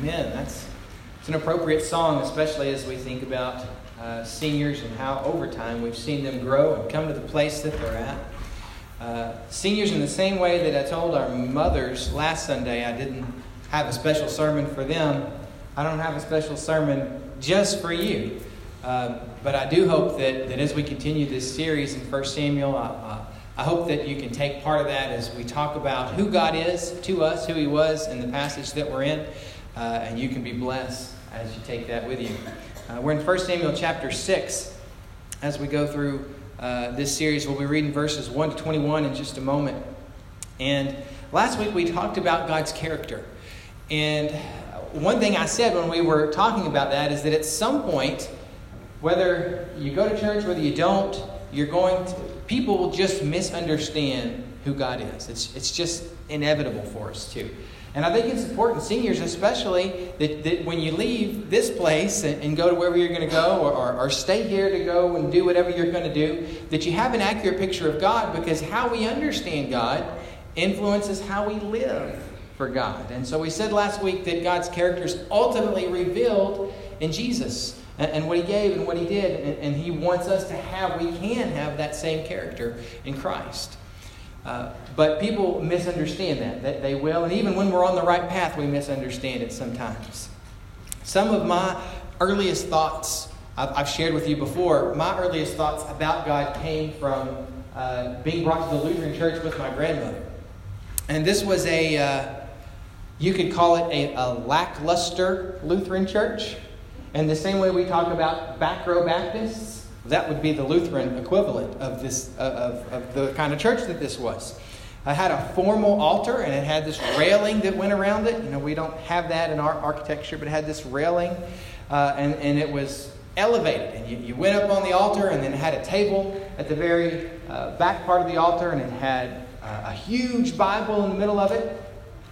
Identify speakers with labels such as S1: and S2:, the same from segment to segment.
S1: Amen. That's it's an appropriate song, especially as we think about uh, seniors and how over time we've seen them grow and come to the place that they're at. Uh, seniors, in the same way that I told our mothers last Sunday, I didn't have a special sermon for them. I don't have a special sermon just for you. Uh, but I do hope that, that as we continue this series in 1 Samuel, I, I hope that you can take part of that as we talk about who God is to us, who He was in the passage that we're in, uh, and you can be blessed as you take that with you. Uh, we're in 1 Samuel chapter 6 as we go through uh, this series. We'll be reading verses 1 to 21 in just a moment. And last week we talked about God's character. And one thing I said when we were talking about that is that at some point, whether you go to church, whether you don't, you're going to, people will just misunderstand who God is. It's, it's just inevitable for us too. And I think it's important, seniors especially, that, that when you leave this place and, and go to wherever you're going to go or, or, or, stay here to go and do whatever you're going to do, that you have an accurate picture of God because how we understand God influences how we live for God. And so we said last week that God's character is ultimately revealed in Jesus and, and what He gave and what He did. And, and He wants us to have, we can have that same character in Christ. Uh, but people misunderstand that, that they will. And even when we're on the right path, we misunderstand it sometimes. Some of my earliest thoughts I've, I've shared with you before. My earliest thoughts about God came from uh, being brought to the Lutheran church with my grandmother. And this was a, uh, you could call it a, a lackluster Lutheran church. And the same way we talk about back row Baptists, that would be the Lutheran equivalent of, this, of, of the kind of church that this was. It had a formal altar and it had this railing that went around it. You know, we don't have that in our architecture, but it had this railing uh, and, and it was elevated. And you, you went up on the altar and then it had a table at the very uh, back part of the altar and it had uh, a huge Bible in the middle of it,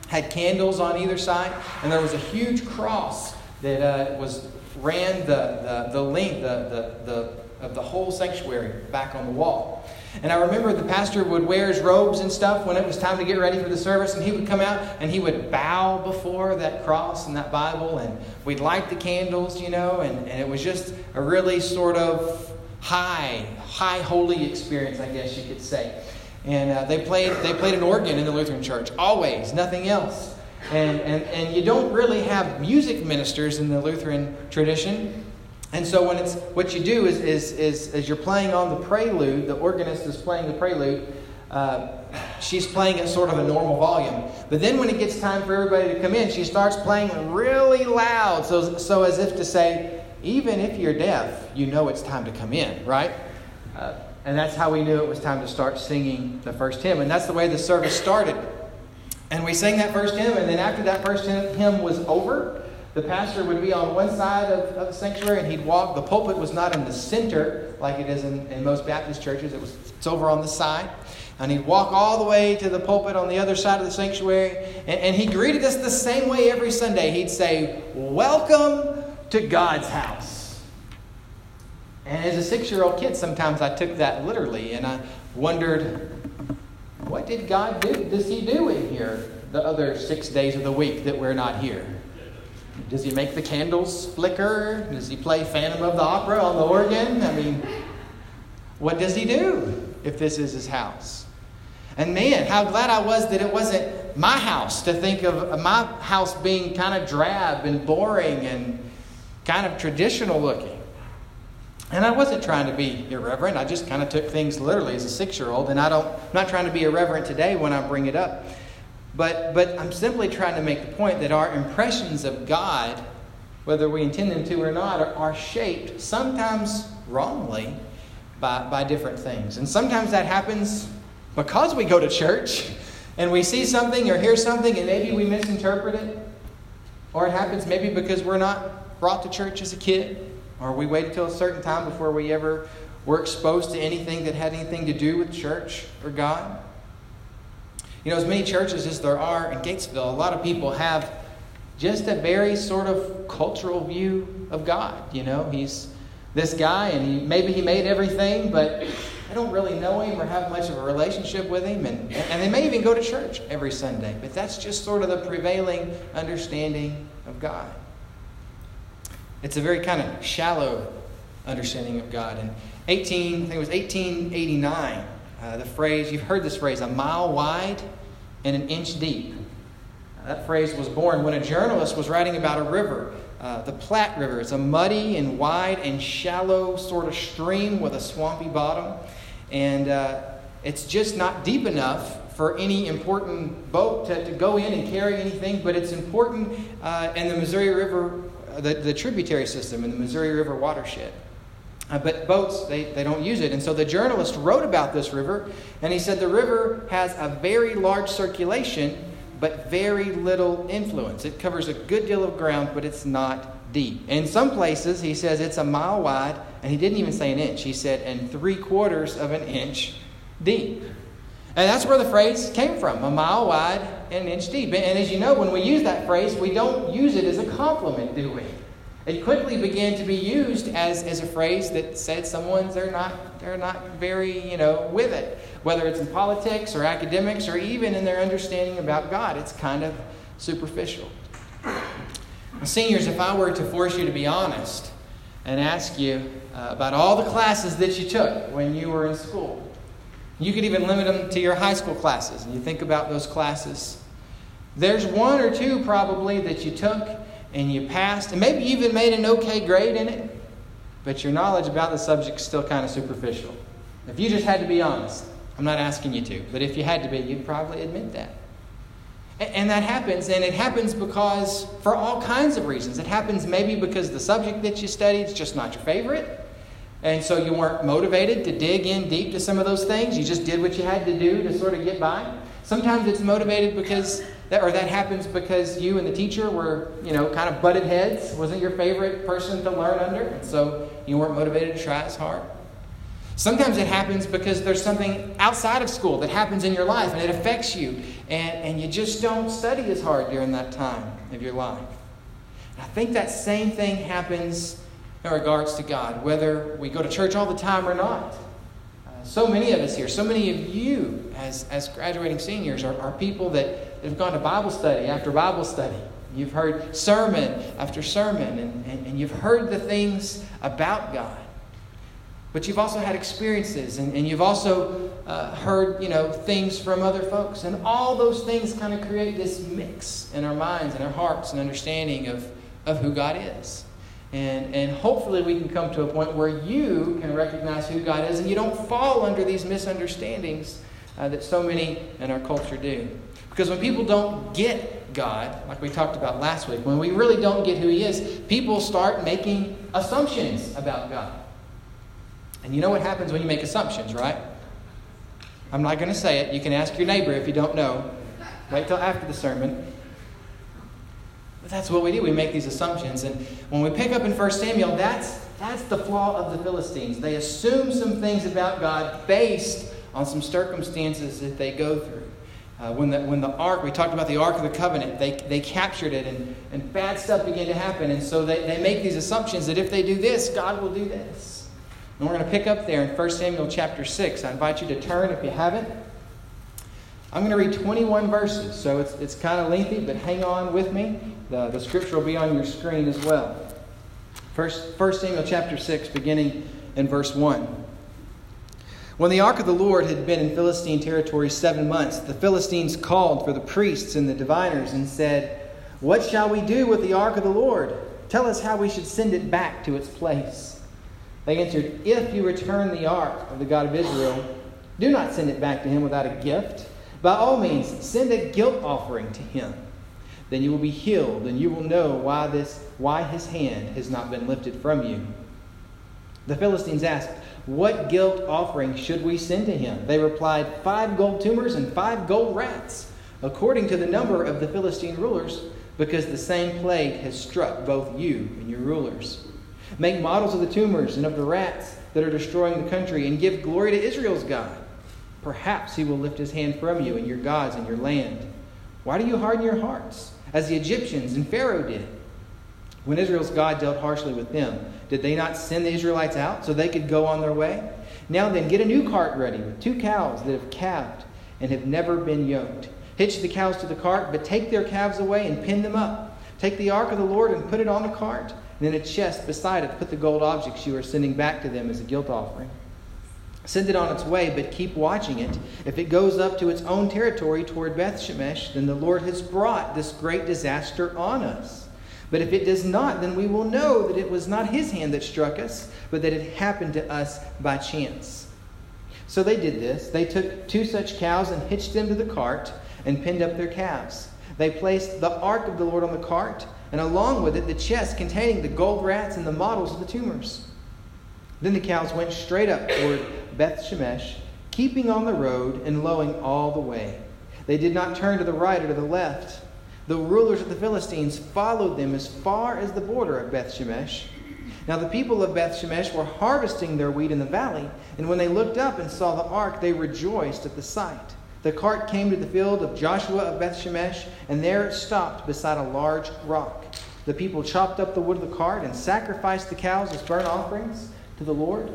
S1: had candles on either side, and there was a huge cross that uh, was ran the, the, the length, the, the, the of the whole sanctuary back on the wall. And I remember the pastor would wear his robes and stuff when it was time to get ready for the service, and he would come out and he would bow before that cross and that Bible, and we'd light the candles, you know, and, and it was just a really sort of high, high holy experience, I guess you could say. And uh, they played they played an organ in the Lutheran church, always, nothing else. And, and, and you don't really have music ministers in the Lutheran tradition. And so when it's what you do is, is, is as you're playing on the prelude, the organist is playing the prelude. Uh, she's playing at sort of a normal volume. But then when it gets time for everybody to come in, she starts playing really loud, so, so as if to say, even if you're deaf, you know it's time to come in, right? Uh, and that's how we knew it was time to start singing the first hymn. And that's the way the service started. And we sang that first hymn, and then after that first hymn was over, the pastor would be on one side of, of, the sanctuary and he'd walk. The pulpit was not in the center like it is in, in most Baptist churches, it was, it's over on the side. And he'd walk all the way to the pulpit on the other side of the sanctuary. And, and he greeted us the same way every Sunday. He'd say, Welcome to God's house. And as a six year old kid, sometimes I took that literally and I wondered, what did God do? Does He do in here the other six days of the week that we're not here? Does he make the candles flicker? Does he play Phantom of the Opera on the organ? I mean, what does he do if this is his house? And man, how glad I was that it wasn't my house to think of my house being kind of drab and boring and kind of traditional looking. And I wasn't trying to be irreverent. I just kind of took things literally as a six year old. And I don't, I'm not trying to be irreverent today when I bring it up. But, but I'm simply trying to make the point that our impressions of God, whether we intend them to or not, are, are shaped sometimes wrongly by, by different things. And sometimes that happens because we go to church and we see something or hear something and maybe we misinterpret it. Or it happens maybe because we're not brought to church as a kid, or we wait until a certain time before we ever were exposed to anything that had anything to do with church or God. You know, as many churches as there are in Gatesville, a lot of people have just a very sort of cultural view of God. You know, he's this guy, and he, maybe he made everything, but I don't really know him or have much of a relationship with him, and, and they may even go to church every Sunday, but that's just sort of the prevailing understanding of God. It's a very kind of shallow understanding of God. In 18, I think it was 1889, uh, the phrase, you've heard this phrase, a mile wide and an inch deep. Uh, that phrase was born when a journalist was writing about a river, uh, the Platte River. It's a muddy and wide and shallow sort of stream with a swampy bottom. And uh, it's just not deep enough for any important boat to, to go in and carry anything, but it's important uh, in the Missouri River, the, the tributary system in the Missouri River watershed. Uh, but boats, they, they don't use it. And so the journalist wrote about this river, and he said the river has a very large circulation, but very little influence. It covers a good deal of ground, but it's not deep. In some places, he says it's a mile wide, and he didn't even say an inch. He said, and three quarters of an inch deep. And that's where the phrase came from a mile wide and an inch deep. And as you know, when we use that phrase, we don't use it as a compliment, do we? It quickly began to be used as, as a phrase that said someone's they're not they're not very you know with it, whether it's in politics or academics or even in their understanding about God. It's kind of superficial. Seniors, if I were to force you to be honest and ask you uh, about all the classes that you took when you were in school, you could even limit them to your high school classes, and you think about those classes. There's one or two probably that you took and you passed, and maybe you even made an okay grade in it, but your knowledge about the subject is still kind of superficial. If you just had to be honest, I'm not asking you to, but if you had to be, you'd probably admit that. And that happens, and it happens because for all kinds of reasons. It happens maybe because the subject that you studied is just not your favorite, and so you weren't motivated to dig in deep to some of those things. You just did what you had to do to sort of get by. Sometimes it's motivated because that, or that happens because you and the teacher were, you know, kind of butted heads. Wasn't your favorite person to learn under, and so you weren't motivated to try as hard. Sometimes it happens because there's something outside of school that happens in your life and it affects you, and, and you just don't study as hard during that time of your life. And I think that same thing happens in regards to God, whether we go to church all the time or not. Uh, so many of us here, so many of you as, as graduating seniors are, are people that have gone to Bible study after Bible study. You've heard sermon after sermon, and, and, and you've heard the things about God. But you've also had experiences, and, and you've also uh, heard, you know, things from other folks. And all those things kind of create this mix in our minds and our hearts and understanding of, of who God is. And, and hopefully we can come to a point where you can recognize who God is and you don't fall under these misunderstandings uh, that so many in our culture do. Because when people don't get God, like we talked about last week, when we really don't get who He is, people start making assumptions about God. And you know what happens when you make assumptions, right? I'm not going to say it. You can ask your neighbor if you don't know. Wait till after the sermon. But that's what we do. We make these assumptions. And when we pick up in 1 Samuel, that's, that's the flaw of the Philistines. They assume some things about God based on some circumstances that they go through. Uh, when, the, when the ark, we talked about the Ark of the Covenant, they, they captured it and, and bad stuff began to happen. And so they, they make these assumptions that if they do this, God will do this. And we're going to pick up there in 1 Samuel chapter 6. I invite you to turn if you haven't. I'm going to read 21 verses, so it's, it's kind of lengthy, but hang on with me. The, the scripture will be on your screen as well. First, 1 Samuel chapter 6, beginning in verse 1. When the ark of the Lord had been in Philistine territory seven months, the Philistines called for the priests and the diviners and said, What shall we do with the ark of the Lord? Tell us how we should send it back to its place. They answered, If you return the ark of the God of Israel, do not send it back to him without a gift. By all means, send a guilt offering to him. Then you will be healed, and you will know why, this, why his hand has not been lifted from you. The Philistines asked, what guilt offering should we send to him? They replied, Five gold tumors and five gold rats, according to the number of the Philistine rulers, because the same plague has struck both you and your rulers. Make models of the tumors and of the rats that are destroying the country, and give glory to Israel's God. Perhaps he will lift his hand from you and your gods and your land. Why do you harden your hearts, as the Egyptians and Pharaoh did? When Israel's God dealt harshly with them, did they not send the Israelites out so they could go on their way? Now then, get a new cart ready with two cows that have calved and have never been yoked. Hitch the cows to the cart, but take their calves away and pin them up. Take the ark of the Lord and put it on the cart, and in a chest beside it put the gold objects you are sending back to them as a guilt offering. Send it on its way, but keep watching it. If it goes up to its own territory toward Beth Shemesh, then the Lord has brought this great disaster on us. But if it does not, then we will know that it was not his hand that struck us, but that it happened to us by chance. So they did this. They took two such cows and hitched them to the cart and pinned up their calves. They placed the ark of the Lord on the cart, and along with it the chest containing the gold rats and the models of the tumors. Then the cows went straight up toward Beth Shemesh, keeping on the road and lowing all the way. They did not turn to the right or to the left. The rulers of the Philistines followed them as far as the border of Beth Shemesh. Now the people of Beth Shemesh were harvesting their wheat in the valley, and when they looked up and saw the ark, they rejoiced at the sight. The cart came to the field of Joshua of Beth Shemesh, and there it stopped beside a large rock. The people chopped up the wood of the cart and sacrificed the cows as burnt offerings to the Lord.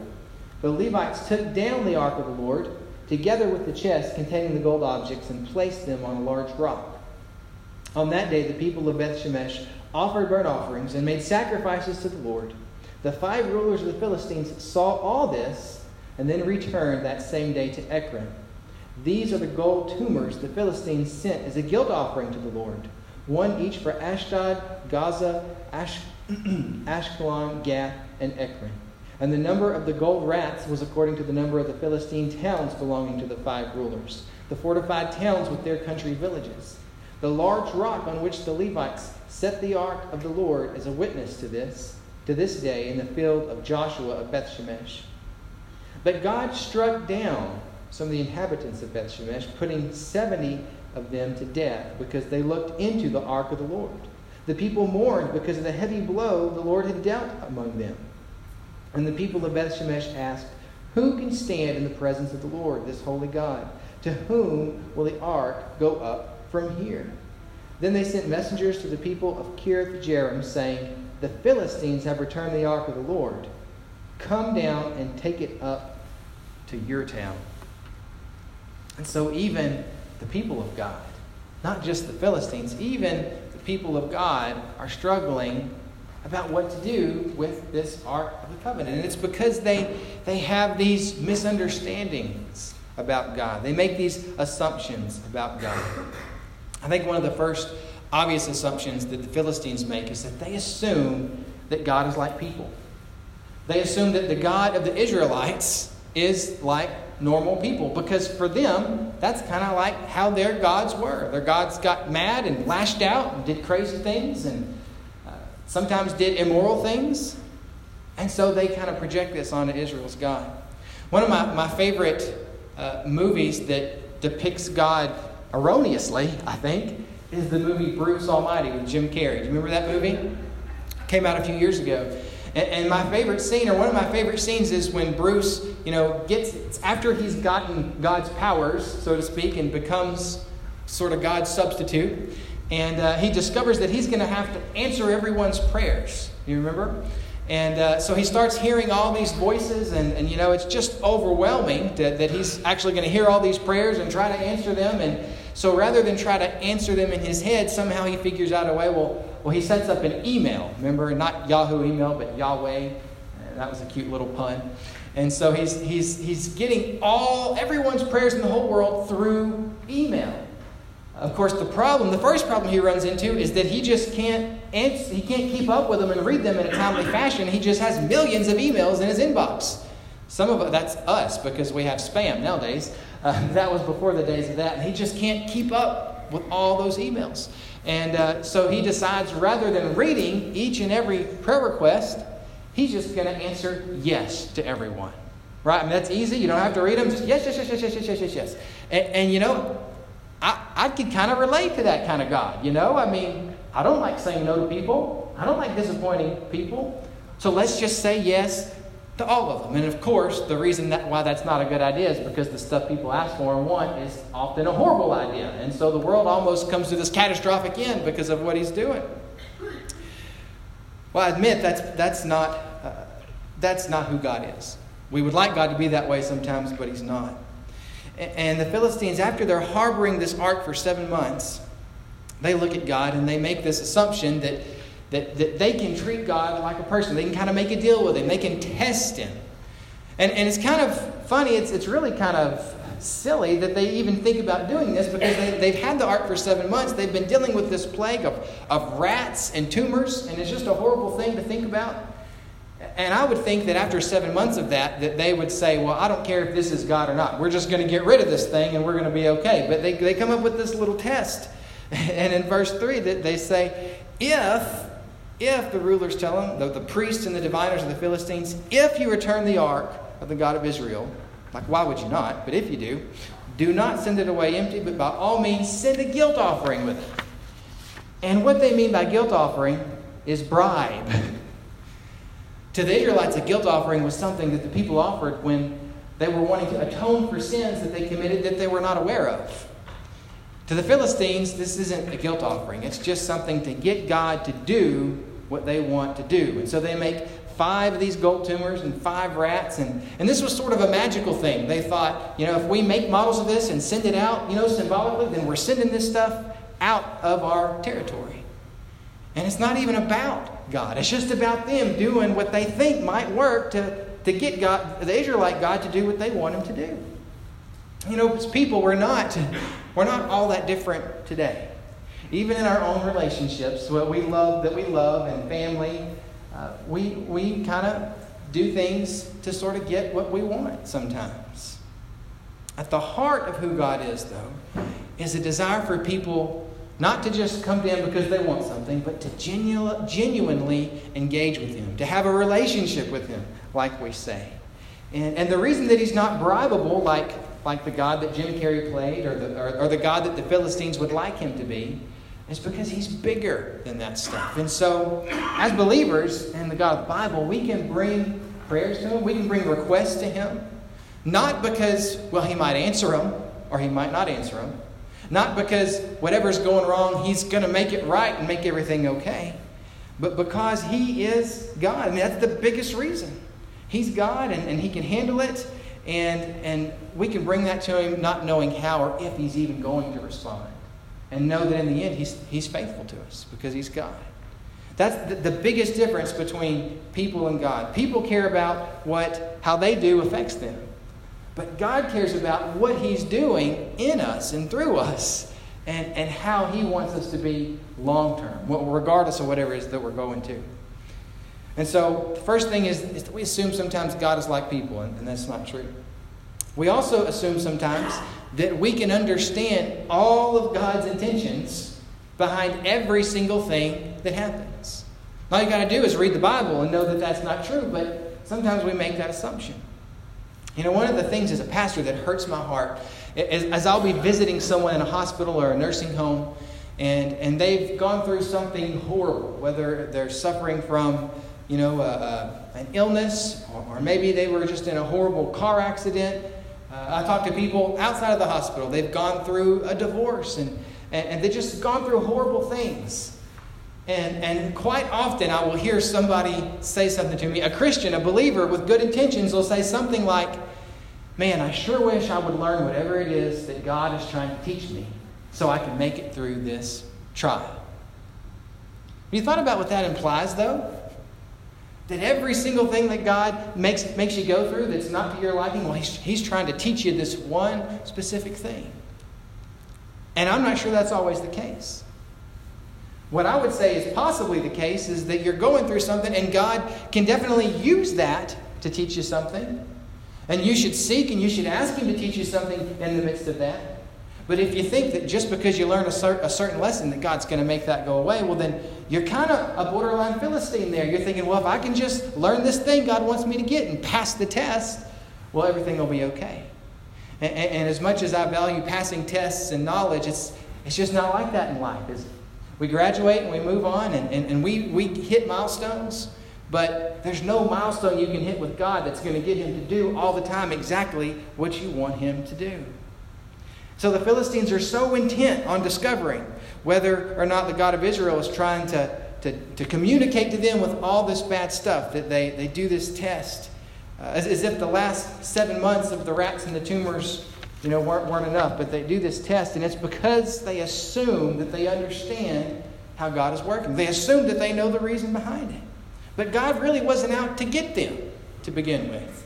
S1: The Levites took down the ark of the Lord, together with the chest containing the gold objects, and placed them on a large rock. On that day, the people of Beth Shemesh offered burnt offerings and made sacrifices to the Lord. The five rulers of the Philistines saw all this and then returned that same day to Ekron. These are the gold tumors the Philistines sent as a guilt offering to the Lord, one each for Ashdod, Gaza, Ash- Ashkelon, Gath, and Ekron. And the number of the gold rats was according to the number of the Philistine towns belonging to the five rulers, the fortified towns with their country villages. The large rock on which the Levites set the ark of the Lord is a witness to this, to this day, in the field of Joshua of Bethshemesh. But God struck down some of the inhabitants of Bethshemesh, putting 70 of them to death because they looked into the ark of the Lord. The people mourned because of the heavy blow the Lord had dealt among them. And the people of Bethshemesh asked, Who can stand in the presence of the Lord, this holy God? To whom will the ark go up from here. Then they sent messengers to the people of Kiriath Jearim, saying, The Philistines have returned the ark of the Lord. Come down and take it up to your town. And so, even the people of God, not just the Philistines, even the people of God are struggling about what to do with this Ark of the Covenant. And it's because they, they have these misunderstandings about God, they make these assumptions about God. I think one of the first obvious assumptions that the Philistines make is that they assume that God is like people. They assume that the God of the Israelites is like normal people because for them, that's kind of like how their gods were. Their gods got mad and lashed out and did crazy things and uh, sometimes did immoral things. And so they kind of project this onto Israel's God. One of my, my favorite uh, movies that depicts God erroneously, I think, is the movie Bruce Almighty with Jim Carrey. Do you remember that movie? Came out a few years ago. And, and my favorite scene, or one of my favorite scenes, is when Bruce, you know, gets after he's gotten God's powers, so to speak, and becomes sort of God's substitute, and uh, he discovers that he's going to have to answer everyone's prayers. You remember? And uh, so he starts hearing all these voices, and, and you know, it's just overwhelming that, that he's actually going to hear all these prayers and try to answer them. And so rather than try to answer them in his head, somehow he figures out a way. Well, well, he sets up an email. Remember, not Yahoo email, but Yahweh. Uh, that was a cute little pun. And so he's, he's, he's getting all everyone's prayers in the whole world through email. Of course, the problem, the first problem he runs into is that he just can't answer, he can't keep up with them and read them in a timely fashion. He just has millions of emails in his inbox. Some of that's us because we have spam nowadays. Uh, that was before the days of that. And he just can't keep up with all those emails. And uh, so he decides rather than reading each and every prayer request, he's just going to answer yes to everyone. Right? I mean, that's easy. You don't have to read them. Just yes, yes, yes, yes, yes, yes, yes, yes. And, and you know, I, I can kind of relate to that kind of God. You know, I mean, I don't like saying no to people, I don't like disappointing people. So let's just say yes to all of them. And of course, the reason that why that's not a good idea is because the stuff people ask for and want is often a horrible idea. And so the world almost comes to this catastrophic end because of what he's doing. Well, I admit that's that's not uh, that's not who God is. We would like God to be that way sometimes, but He's not. And the Philistines, after they're harboring this ark for seven months, they look at God and they make this assumption that, that, that they can treat God like a person. They can kind of make a deal with Him, they can test Him. And, and it's kind of funny, it's, it's really kind of silly that they even think about doing this because they, they've had the ark for seven months. They've been dealing with this plague of, of rats and tumors, and it's just a horrible thing to think about. And I would think that after seven months of that, that they would say, well, I don't care if this is God or not. We're just going to get rid of this thing and we're going to be okay. But they, they come up with this little test. And in verse 3, they say, if, if the rulers tell them, the, the priests and the diviners of the Philistines, if you return the ark of the God of Israel, like why would you not? But if you do, do not send it away empty, but by all means send a guilt offering with it. And what they mean by guilt offering is bribe. To the Israelites, a guilt offering was something that the people offered when they were wanting to atone for sins that they committed that they were not aware of. To the Philistines, this isn't a guilt offering. It's just something to get God to do what they want to do. And so they make five of these gold tumors and five rats. And, and this was sort of a magical thing. They thought, you know, if we make models of this and send it out, you know, symbolically, then we're sending this stuff out of our territory. And it's not even about God. It's just about them doing what they think might work to, to get God, the Israelite God to do what they want him to do. You know, as people, we're not, we're not all that different today. Even in our own relationships, what we love that we love and family, uh, we, we kind of do things to sort of get what we want sometimes. At the heart of who God is, though, is a desire for people not to just come to Him because they want something, but to genu- genuinely engage with Him, to have a relationship with Him, like we say. And, and the reason that He's not bribable, like, like the God that Jim Carrey played, or the, or, or the God that the Philistines would like Him to be, is because He's bigger than that stuff. And so, as believers in the God of the Bible, we can bring prayers to Him, we can bring requests to Him, not because, well, He might answer them, or He might not answer them not because whatever's going wrong, He's going to make it right and make everything okay, but because He is God. I mean, that's the biggest reason. He's God and, and He can handle it, and, and we can bring that to Him not knowing how or if He's even going to respond. And know that in the end, He's, he's faithful to us because He's God. That's the, the biggest difference between people and God. People care about what how they do affects them. But God cares about what He's doing in us and through us and, and how He wants us to be long term, regardless of whatever it is that we're going to. And so, the first thing is, is we assume sometimes God is like people, and, and that's not true. We also assume sometimes that we can understand all of God's intentions behind every single thing that happens. All you got to do is read the Bible and know that that's not true, but sometimes we make that assumption. You know, one of the things as a pastor that hurts my heart is as I'll be visiting someone in a hospital or a nursing home, and, and they've gone through something horrible, whether they're suffering from, you know, a, a, an illness, or, or, maybe they were just in a horrible car accident. Uh, I talk to people outside of the hospital. They've gone through a divorce, and, and, and they've just gone through horrible things. And, and quite often, I will hear somebody say something to me. A Christian, a believer with good intentions, will say something like, Man, I sure wish I would learn whatever it is that God is trying to teach me so I can make it through this trial. Have you thought about what that implies, though? That every single thing that God makes, makes you go through that's not to your liking, well, he's, he's trying to teach you this one specific thing. And I'm not sure that's always the case. What I would say is possibly the case is that you're going through something and God can definitely use that to teach you something. And you should seek and you should ask Him to teach you something in the midst of that. But if you think that just because you learn a, cer- a certain lesson that God's going to make that go away, well, then you're kind of a borderline Philistine there. You're thinking, well, if I can just learn this thing God wants me to get and pass the test, well, everything will be okay. And, and, and as much as I value passing tests and knowledge, it's, it's just not like that in life, is? We graduate and we move on and, and, and we, we hit milestones, but there's no milestone you can hit with God that's going to get Him to do all the time exactly what you want Him to do. So the Philistines are so intent on discovering whether or not the God of Israel is trying to, to, to communicate to them with all this bad stuff that they, they do this test. uh, as, as if the last seven months of the rats and the tumors you know, weren't, weren't enough. But they do this test, and it's because they assume that they understand how God is working. They assume that they know the reason behind it. But God really wasn't out to get them to begin with.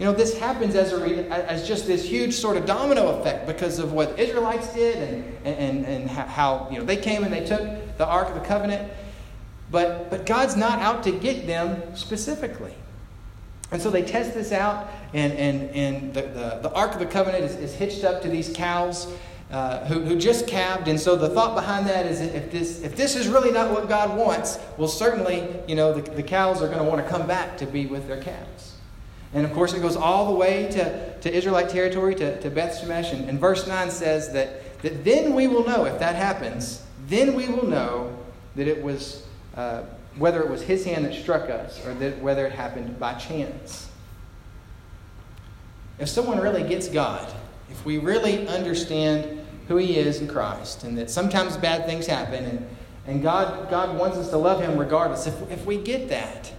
S1: You know, this happens as, a, as just this huge sort of domino effect because of what Israelites did and, and, and how, you know, they came and they took the Ark of the Covenant. But, but God's not out to get them specifically. And so they test this out, and, and, and the, the, the Ark of the Covenant is, is hitched up to these cows uh, who, who just calved. And so the thought behind that is if this, if this is really not what God wants, well, certainly, you know, the, the cows are going to want to come back to be with their calves. And of course, it goes all the way to, to Israelite territory, to, to Beth Shemesh. And, and verse 9 says that, that then we will know, if that happens, then we will know that it was uh, whether it was his hand that struck us or that whether it happened by chance. If someone really gets God, if we really understand who he is in Christ and that sometimes bad things happen and, and God, God wants us to love him regardless, if, if we get that,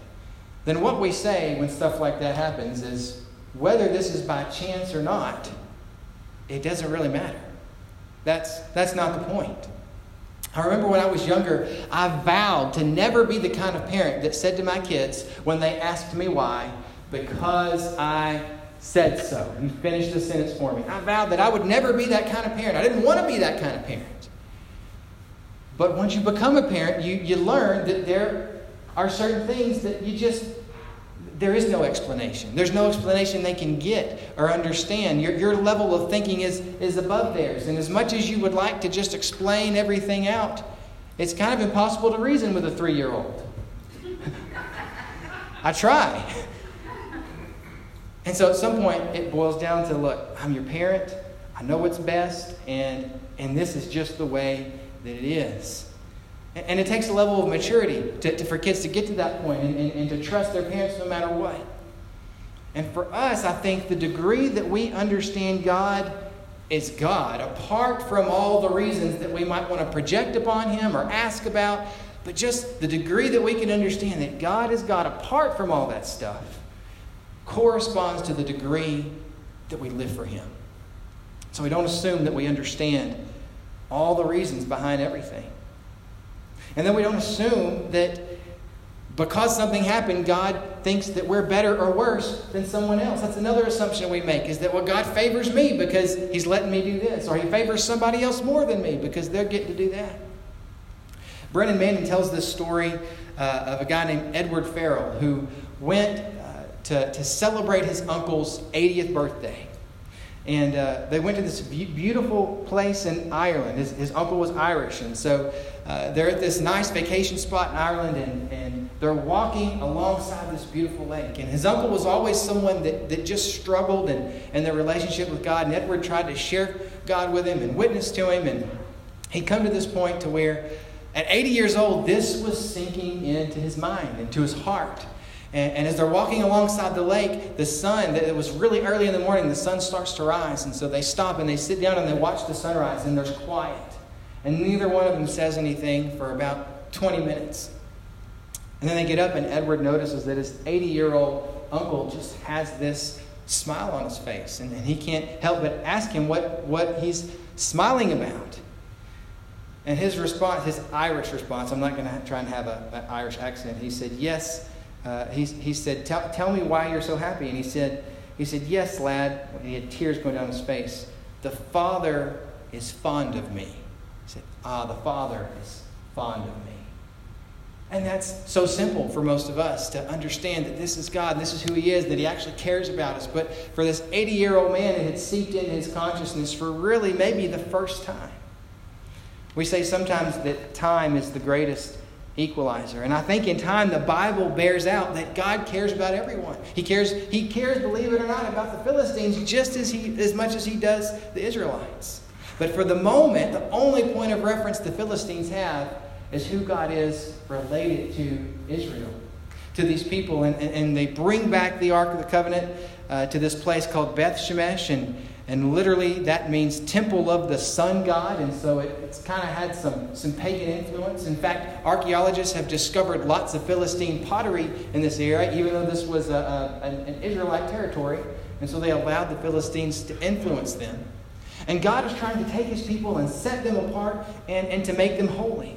S1: then what we say when stuff like that happens is whether this is by chance or not, it doesn't really matter. That's, that's not the point. I remember when I was younger, I vowed to never be the kind of parent that said to my kids when they asked me why, because I said so. And finished the sentence for me. I vowed that I would never be that kind of parent. I didn't want to be that kind of parent. But once you become a parent, you, you learn that there are certain things that you just there is no explanation. There's no explanation they can get or understand. Your, your level of thinking is, is above theirs. And as much as you would like to just explain everything out, it's kind of impossible to reason with a three year old. I try. And so at some point, it boils down to look, I'm your parent, I know what's best, and, and this is just the way that it is. And it takes a level of maturity to, to for kids to get to that point and, and, and to trust their parents no matter what. And for us, I think the degree that we understand God is God, apart from all the reasons that we might want to project upon Him or ask about, but just the degree that we can understand that God is God, apart from all that stuff, corresponds to the degree that we live for Him. So we don't assume that we understand all the reasons behind everything. And then we don't assume that because something happened, God thinks that we're better or worse than someone else. That's another assumption we make is that, well, God favors me because He's letting me do this, or He favors somebody else more than me because they're getting to do that. Brennan Manning tells this story uh, of a guy named Edward Farrell who went uh, to, to celebrate his uncle's 80th birthday. And uh, they went to this beautiful place in Ireland. His, his uncle was Irish, and so uh, they're at this nice vacation spot in Ireland, and, and they're walking alongside this beautiful lake. And his uncle was always someone that, that just struggled in, in their relationship with God. And Edward tried to share God with him and witness to him. And he'd come to this point to where, at 80 years old, this was sinking into his mind, into his heart. And, and, as they're walking alongside the lake, the sun, it was really early in the morning, the sun starts to rise. And so they stop and they sit down and they watch the sunrise, and there's quiet. And neither one of them says anything for about 20 minutes. And then they get up, and Edward notices that his 80 year old uncle just has this smile on his face. And, and he can't help but ask him what, what he's smiling about. And his response, his Irish response, I'm not going to try and have an Irish accent. He said, Yes, uh, he, he said, tell, tell me why you're so happy. And he said, he said, Yes, lad. He had tears going down his face. The Father is fond of me. Ah, the Father is fond of me. And that's so simple for most of us to understand that this is God, this is who He is, that He actually cares about us. But for this 80 year old man, it had seeped into his consciousness for really maybe the first time. We say sometimes that time is the greatest equalizer. And I think in time the Bible bears out that God cares about everyone. He cares, he cares, believe it or not, about the Philistines just as he as much as he does the Israelites. But for the moment, the only point of reference the Philistines have is who God is related to Israel, to these people. And, and, and they bring back the Ark of the Covenant. uh, to this place called Beth Shemesh, and, and literally that means temple of the sun god, and so it, it's kind of had some, some pagan influence. In fact, archaeologists have discovered lots of Philistine pottery in this area, even though this was a, a, an, an Israelite territory, and so they allowed the Philistines to influence them. And God is trying to take his people and set them apart and, and to make them holy.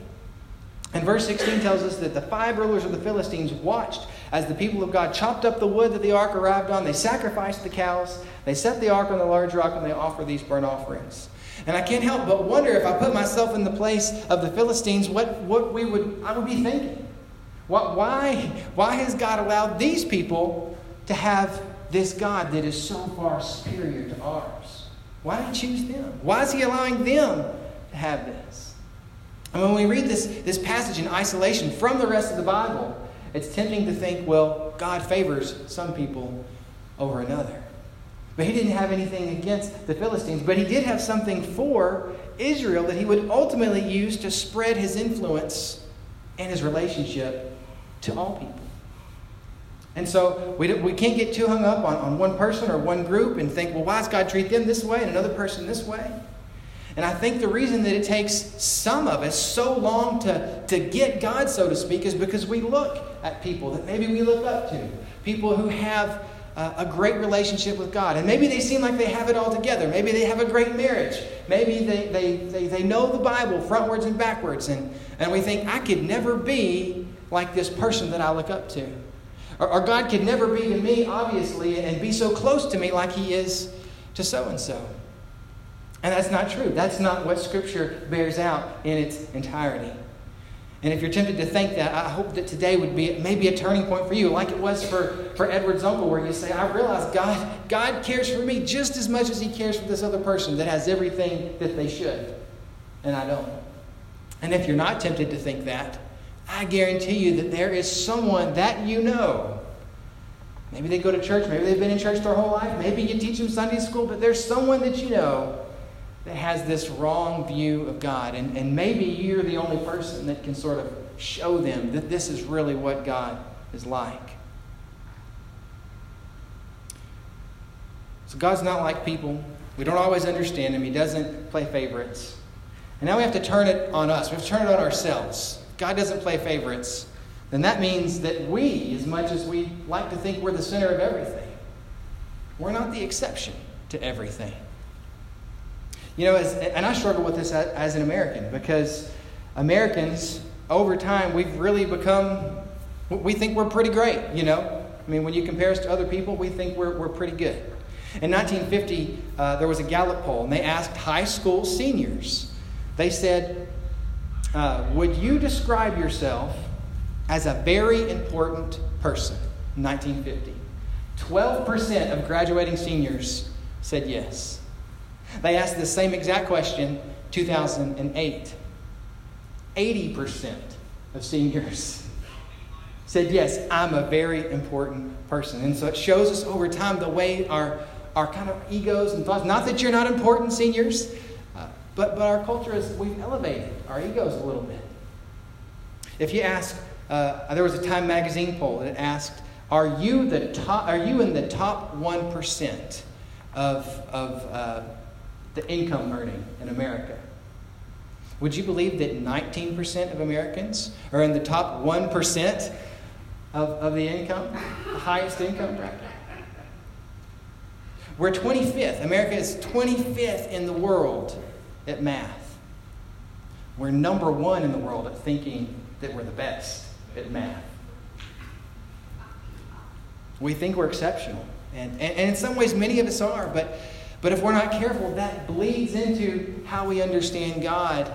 S1: And verse 16 tells us that the five rulers of the Philistines watched as the people of God chopped up the wood that the ark arrived on. They sacrificed the cows, they set the ark on the large rock, and they offer these burnt offerings. And I can't help but wonder if I put myself in the place of the Philistines, what, what we would I would be thinking. What, why, why has God allowed these people to have this God that is so far superior to ours? Why did he choose them? Why is he allowing them to have this? And when we read this, this passage in isolation from the rest of the Bible, it's tempting to think, well, God favors some people over another. But he didn't have anything against the Philistines, but he did have something for Israel that he would ultimately use to spread his influence and his relationship to all people. And so we, we can't get too hung up on, on one person or one group and think, well, why does God treat them this way and another person this way? And I think the reason that it takes some of us so long to, to get God, so to speak, is because we look at people that maybe we look up to, people who have uh, a great relationship with God. And maybe they seem like they have it all together. Maybe they have a great marriage. Maybe they, they, they, they know the Bible frontwards and backwards. And, and we think, I could never be like this person that I look up to. Or, or God could never be to me, obviously, and be so close to me like He is to so and so. And that's not true. That's not what Scripture bears out in its entirety. And if you're tempted to think that, I hope that today would be maybe a turning point for you, like it was for, for Edward's uncle, where you say, I realize God, God cares for me just as much as he cares for this other person that has everything that they should. And I don't. And if you're not tempted to think that, I guarantee you that there is someone that you know. Maybe they go to church, maybe they've been in church their whole life, maybe you teach them Sunday school, but there's someone that you know that has this wrong view of God. And, and maybe you're the only person that can sort of show them that this is really what God is like. So God's not like people. We don't always understand him. He doesn't play favorites. And now we have to turn it on us. We have to turn it on ourselves. God doesn't play favorites. Then that means that we, as much as we like to think we're the center of everything, we're not the exception to everything. You know, as, and I struggle with this as, as an American because Americans, over time, we've really become, we think we're pretty great, you know. I mean, when you compare us to other people, we think we're, we're pretty good. In 1950, uh, there was a Gallup poll, and they asked high school seniors, they said, uh, Would you describe yourself as a very important person? 1950. 12% of graduating seniors said yes. They asked the same exact question 2008. 80% of seniors said, Yes, I'm a very important person. And so it shows us over time the way our, our kind of egos and thoughts, not that you're not important, seniors, but, but our culture is, we've elevated our egos a little bit. If you ask, uh, there was a Time magazine poll that asked, are you, the top, are you in the top 1% of, of uh, the income earning in America. Would you believe that 19% of Americans are in the top 1% of, of the income, the highest income bracket? We're 25th. America is 25th in the world at math. We're number one in the world at thinking that we're the best at math. We think we're exceptional. And, and, and in some ways, many of us are, but but if we're not careful, that bleeds into how we understand God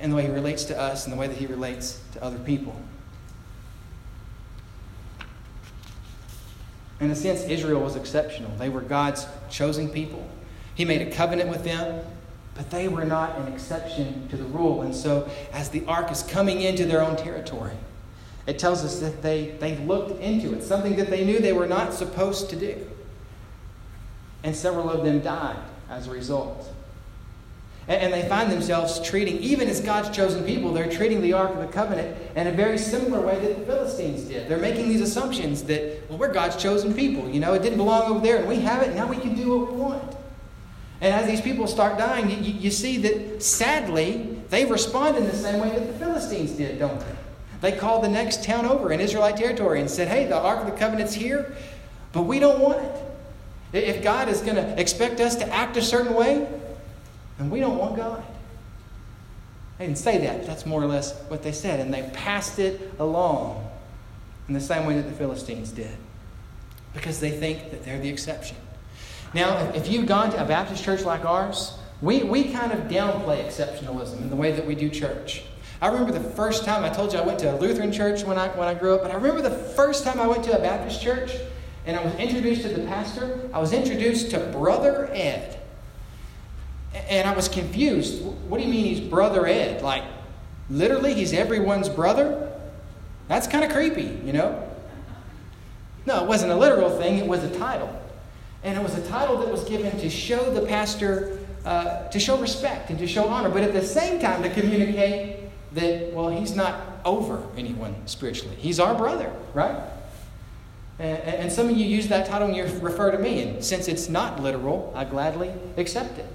S1: and the way He relates to us and the way that He relates to other people. In a sense, Israel was exceptional. They were God's chosen people. He made a covenant with them, but they were not an exception to the rule. And so, as the ark is coming into their own territory, it tells us that they, they looked into it, something that they knew they were not supposed to do and several of them died as a result. And they find themselves treating, even as God's chosen people, they're treating the Ark of the Covenant in a very similar way that the Philistines did. They're making these assumptions that, well, we're God's chosen people. You know, it didn't belong over there, and we have it, now we can do what we want. And as these people start dying, you, you see that sadly, they respond in the same way that the Philistines did, don't they? They called the next town over in Israelite territory and said, hey, the Ark of the Covenant's here, but we don't want it. If God is going to expect us to act a certain way, and we don't want God. They didn't say that. That's more or less what they said. And they passed it along in the same way that the Philistines did because they think that they're the exception. Now, if you've gone to a Baptist church like ours, we, we kind of downplay exceptionalism in the way that we do church. I remember the first time I told you I went to a Lutheran church when I, when I grew up, but I remember the first time I went to a Baptist church and I was introduced to the pastor. I was introduced to Brother Ed. And I was confused. What do you mean he's Brother Ed? Like, literally, he's everyone's brother? That's kind of creepy, you know? No, it wasn't a literal thing, it was a title. And it was a title that was given to show the pastor, uh, to show respect and to show honor, but at the same time to communicate that, well, he's not over anyone spiritually. He's our brother, right? And, and some of you use that title and you refer to me, and since it's not literal, I gladly accept it.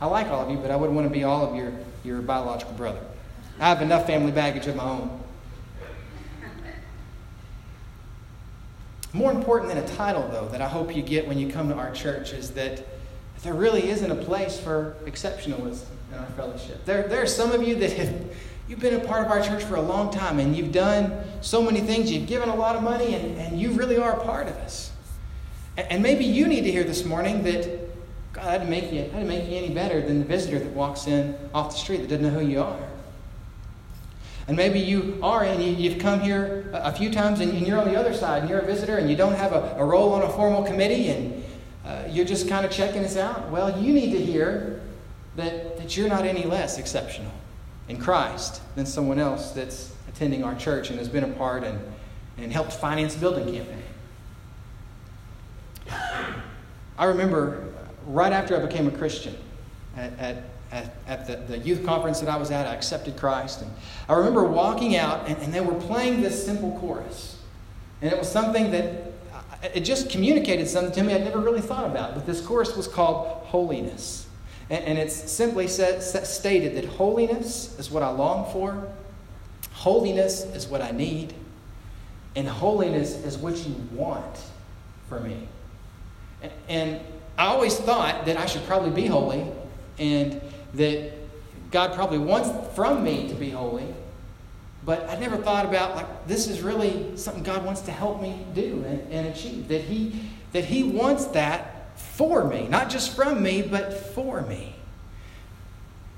S1: I like all of you, but I wouldn't want to be all of your, your biological brother. I have enough family baggage of my own. More important than a title, though, that I hope you get when you come to our church is that there really isn't a place for exceptionalism in our fellowship. There, there are some of you that have you've been a part of our church for a long time and you've done so many things, you've given a lot of money, and, and you really are a part of us. And, and maybe you need to hear this morning that God, that didn't make you, that didn't make you any better than the visitor that walks in off the street that doesn't know who you are. And maybe you are, and you, have come here a, few times, and, you're on the other side, and you're a visitor, and you don't have a, a role on a formal committee, and uh, you're just kind of checking us out. Well, you need to hear that, that you're not any less exceptional in Christ than someone else that's attending our church and has been a part and, and helped finance a building campaign. I remember right after I became a Christian at, at, at, at the, the, youth conference that I was at, I accepted Christ. And I remember walking out, and, and they were playing this simple chorus. And it was something that it just communicated something to me I'd never really thought about. But this chorus was called Holiness. And, and it's simply said, stated that holiness is what I long for, holiness is what I need, and holiness is what you want for me. And, and I always thought that I should probably be holy and that God probably wants from me to be holy. But I never thought about like this is really something God wants to help me do and, and achieve. That He that He wants that for me, not just from me, but for me.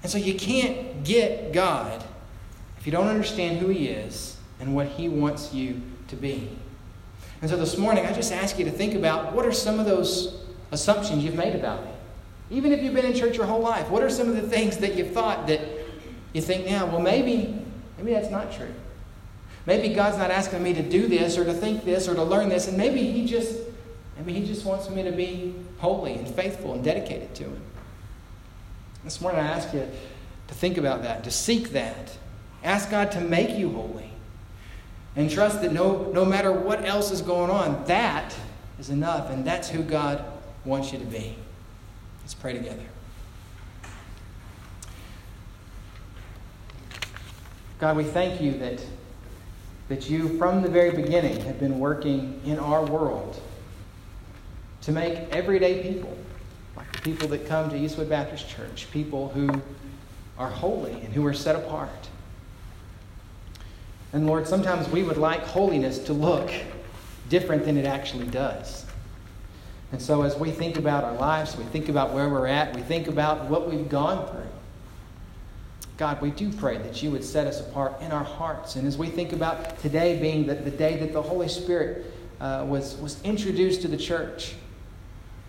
S1: And so you can't get God if you don't understand who He is and what He wants you to be. And so this morning, I just ask you to think about what are some of those assumptions you've made about me. Even if you've been in church your whole life, what are some of the things that you've thought that you think now, well, maybe, maybe that's not true. Maybe God's not asking me to do this or to think this or to learn this, and maybe He just, maybe He just wants me to be holy and faithful and dedicated to Him. This morning I ask you to think about that, to seek that. Ask God to make you holy. And trust that no, no matter what else is going on, that is enough, and that's who God wants you to be. Let's pray together. God, we thank you that, that you, from the very beginning, have been working in our world to make everyday people, like the people that come to Eastwood Baptist Church, people who are holy and who are set apart. And Lord, sometimes we would like holiness to look different than it actually does. And so, as we think about our lives, we think about where we're at, we think about what we've gone through. God, we do pray that you would set us apart in our hearts. And as we think about today being the, the day that the Holy Spirit uh, was, was introduced to the church,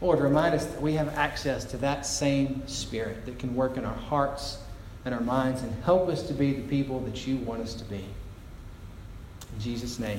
S1: Lord, remind us that we have access to that same Spirit that can work in our hearts and our minds and help us to be the people that you want us to be. In Jesus' name.